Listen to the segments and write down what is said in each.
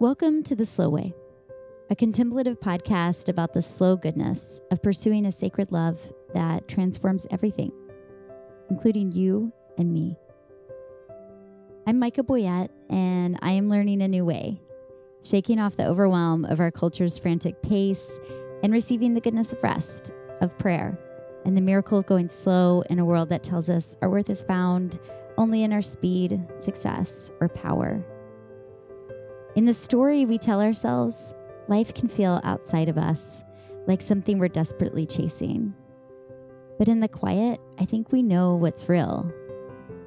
Welcome to The Slow Way, a contemplative podcast about the slow goodness of pursuing a sacred love that transforms everything, including you and me. I'm Micha Boyett, and I am learning a new way, shaking off the overwhelm of our culture's frantic pace and receiving the goodness of rest, of prayer, and the miracle of going slow in a world that tells us our worth is found only in our speed, success, or power. In the story we tell ourselves, life can feel outside of us, like something we're desperately chasing. But in the quiet, I think we know what's real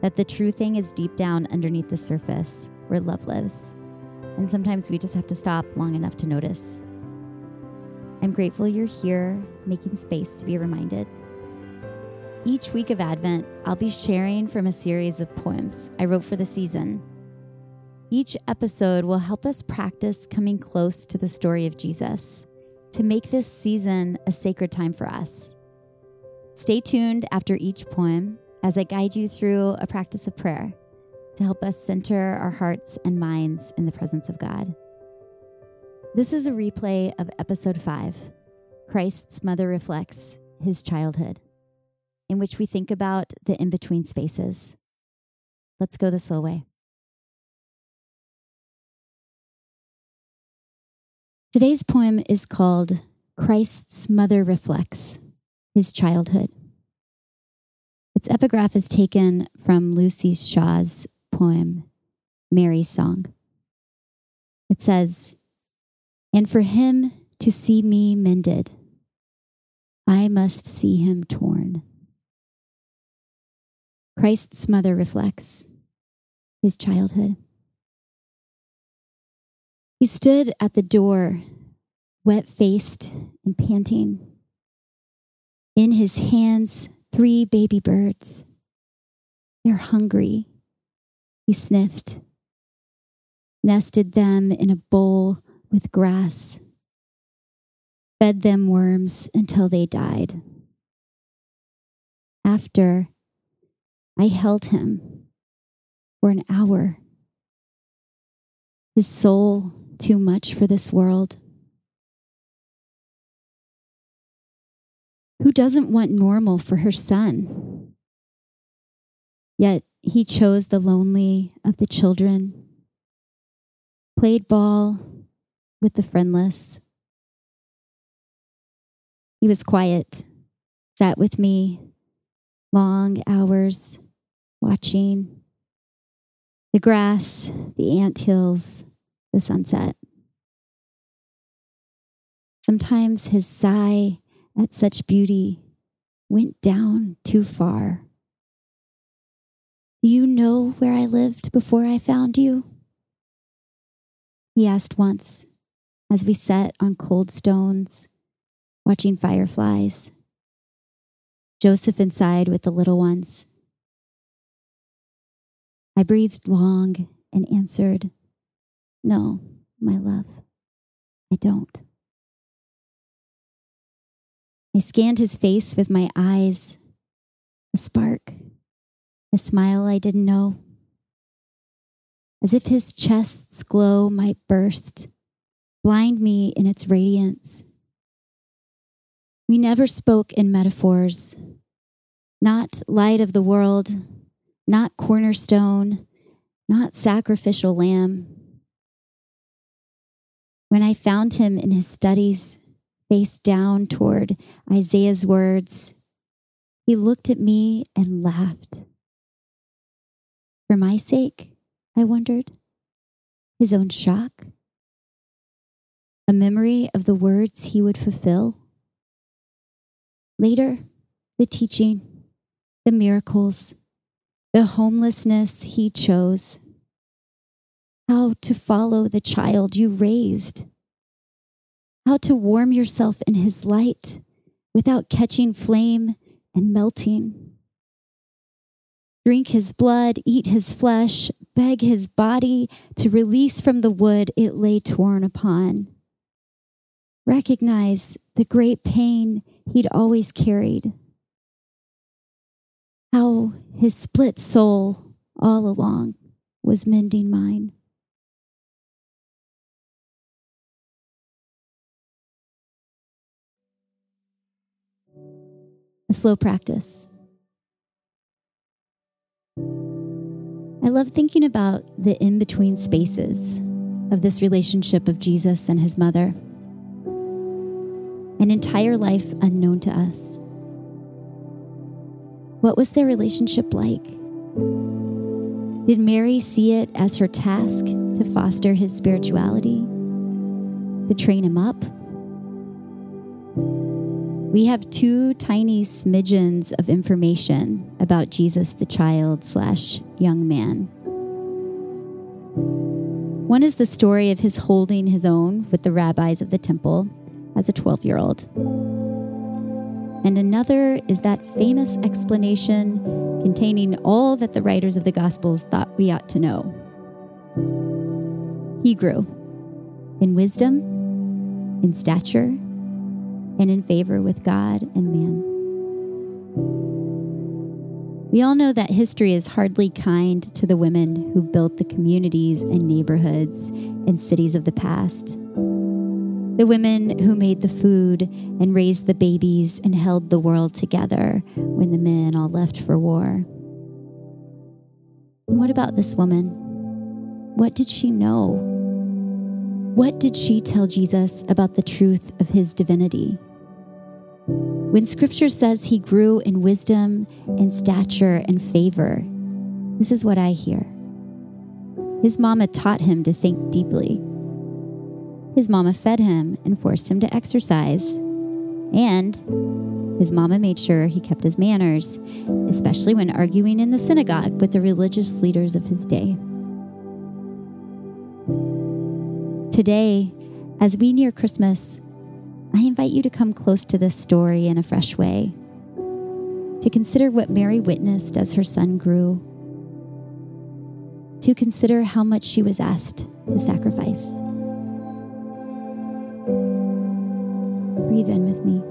that the true thing is deep down underneath the surface where love lives. And sometimes we just have to stop long enough to notice. I'm grateful you're here, making space to be reminded. Each week of Advent, I'll be sharing from a series of poems I wrote for the season each episode will help us practice coming close to the story of Jesus to make this season a sacred time for us. Stay tuned after each poem as I guide you through a practice of prayer to help us center our hearts and minds in the presence of God. This is a replay of episode 5 Christ's Mother Reflects His Childhood, in which we think about the in between spaces. Let's go the slow way. Today's poem is called Christ's Mother Reflects His Childhood. Its epigraph is taken from Luci Shaw's poem, Mary's Song. It says, And for him to see me mended, I must see him torn. Christ's mother reflects his childhood. He stood at the door, wet faced and panting. In his hands, three baby birds. They're hungry, he sniffed, nested them in a bowl with grass, fed them worms until they died. After, I held him for an hour. His soul too much for this world? Who doesn't want normal for her son? Yet he chose the lonely of the children, played ball with the friendless. He was quiet, sat with me long hours, watching the grass, the ant hills, the sunset. Sometimes his sigh at such beauty went down too far. You know where I lived before I found you? He asked once as we sat on cold stones, watching fireflies. Joseph inside with the little ones. I breathed long and answered, no, my love, I don't. I scanned his face with my eyes, a spark, a smile I didn't know, as if his chest's glow might burst, blind me in its radiance. We never spoke in metaphors, not light of the world, not cornerstone, not sacrificial lamb. When I found him in his studies, face down toward Isaiah's words, he looked at me and laughed. For my sake, I wondered, his own shock, a memory of the words he would fulfill. Later, the teaching, the miracles, the homelessness he chose how to follow the child you raised, how to warm yourself in his light without catching flame and melting. Drink his blood, eat his flesh, beg his body to release from the wood it lay torn upon. Recognize the great pain he'd always carried. How his split soul all along was mending mine. A slow practice. I love thinking about the in between spaces of this relationship of Jesus and his mother, an entire life unknown to us. What was their relationship like? Did Mary see it as her task to foster his spirituality, to train him up? We have two tiny smidgens of information about Jesus the child slash young man. One is the story of his holding his own with the rabbis of the temple as a 12 year old. And another is that famous explanation containing all that the writers of the Gospels thought we ought to know. He grew in wisdom, in stature, and in favor with God and man. We all know that history is hardly kind to the women who built the communities and neighborhoods and cities of the past. The women who made the food and raised the babies and held the world together when the men all left for war. What about this woman? What did she know? What did she tell Jesus about the truth of his divinity? When scripture says he grew in wisdom and stature and favor, this is what I hear. His mama taught him to think deeply. His mama fed him and forced him to exercise. And his mama made sure he kept his manners, especially when arguing in the synagogue with the religious leaders of his day. Today, as we near Christmas, I invite you to come close to this story in a fresh way, to consider what Mary witnessed as her son grew, to consider how much she was asked to sacrifice. Breathe in with me.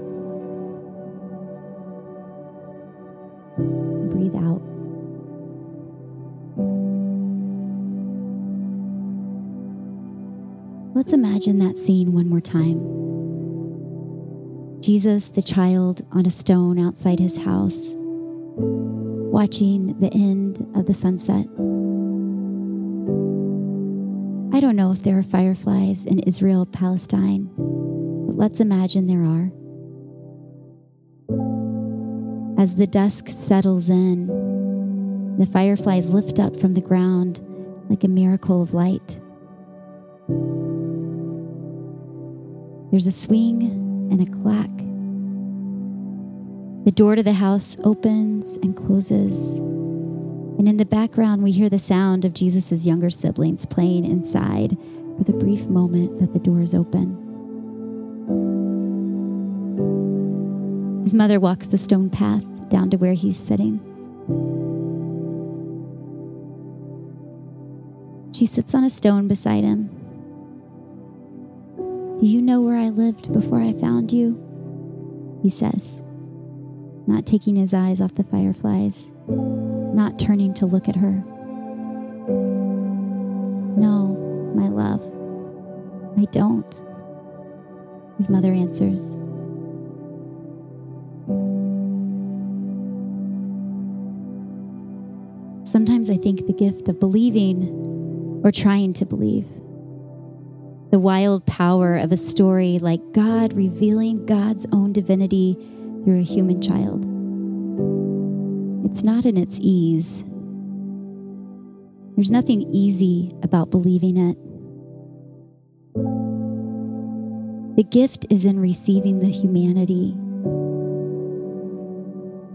Breathe out. Let's imagine that scene one more time. Jesus, the child, on a stone outside his house, watching the end of the sunset. I don't know if there are fireflies in Israel, Palestine, but let's imagine there are. As the dusk settles in, the fireflies lift up from the ground like a miracle of light. There's a swing and a clack. The door to the house opens and closes. And in the background, we hear the sound of Jesus' younger siblings playing inside for the brief moment that the door is open. His mother walks the stone path down to where he's sitting. She sits on a stone beside him you know where I lived before I found you? He says, not taking his eyes off the fireflies, not turning to look at her. No, my love, I don't, his mother answers. Sometimes I think the gift of believing or trying to believe the wild power of a story like God revealing God's own divinity through a human child. It's not in its ease. There's nothing easy about believing it. The gift is in receiving the humanity.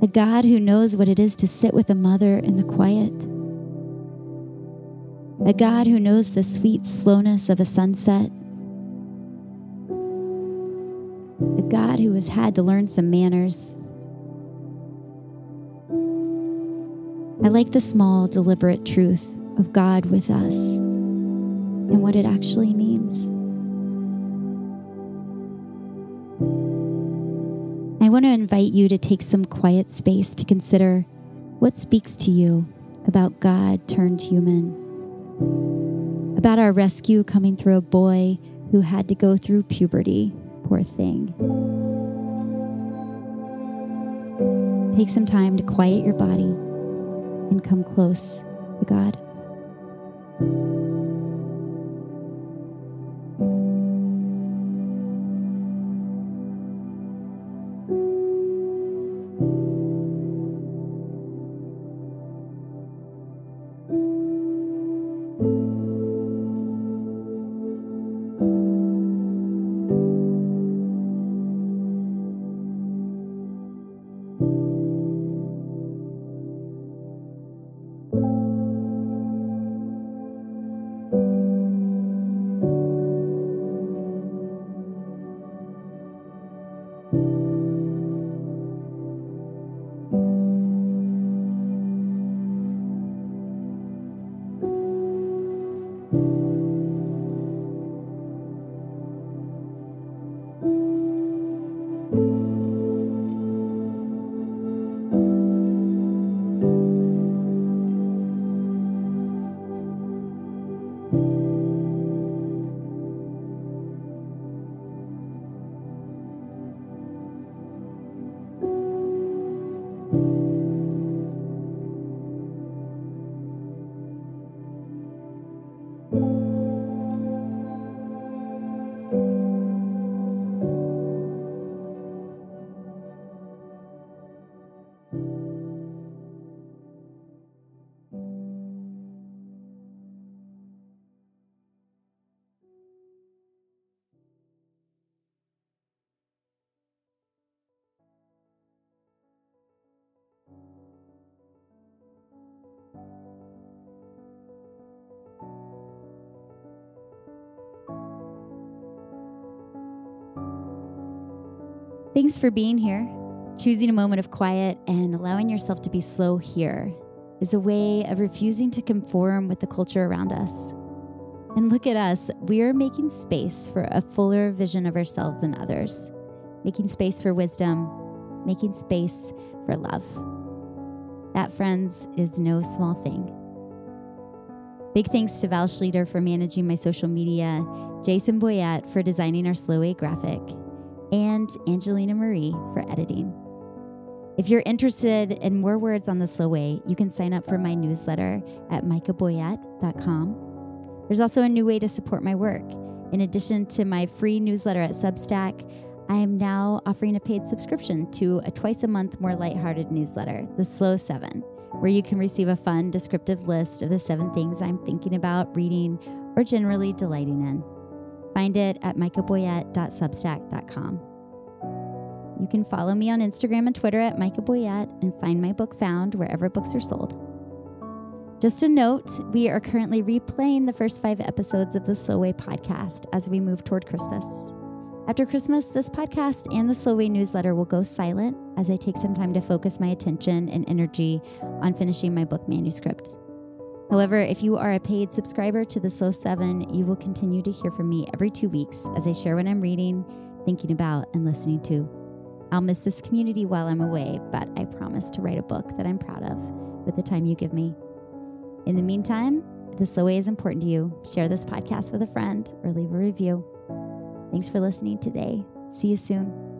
A God who knows what it is to sit with a mother in the quiet a God who knows the sweet slowness of a sunset, a God who has had to learn some manners. I like the small, deliberate truth of God with us and what it actually means. I want to invite you to take some quiet space to consider what speaks to you about God turned human about our rescue coming through a boy who had to go through puberty. Poor thing. Take some time to quiet your body and come close to God. Thanks for being here. Choosing a moment of quiet and allowing yourself to be slow here is a way of refusing to conform with the culture around us. And look at us, we are making space for a fuller vision of ourselves and others, making space for wisdom, making space for love. That, friends, is no small thing. Big thanks to Val Schleter for managing my social media, Jason Boyett for designing our Slow A graphic, and Angelina Marie for editing. If you're interested in more words on the slow way, you can sign up for my newsletter at michaboyett.com. There's also a new way to support my work. In addition to my free newsletter at Substack, I am now offering a paid subscription to a twice a month, more lighthearted newsletter, The Slow Seven, where you can receive a fun, descriptive list of the seven things I'm thinking about, reading, or generally delighting in. Find it at michaboyett.substack.com. You can follow me on Instagram and Twitter at Micha Boyett and find my book found wherever books are sold. Just a note, we are currently replaying the first five episodes of the Slow Way podcast as we move toward Christmas. After Christmas, this podcast and the Slow Way newsletter will go silent as I take some time to focus my attention and energy on finishing my book manuscript. However, if you are a paid subscriber to the Slow 7, you will continue to hear from me every two weeks as I share what I'm reading, thinking about, and listening to. I'll miss this community while I'm away, but I promise to write a book that I'm proud of with the time you give me. In the meantime, if the slow way is important to you, share this podcast with a friend or leave a review. Thanks for listening today. See you soon.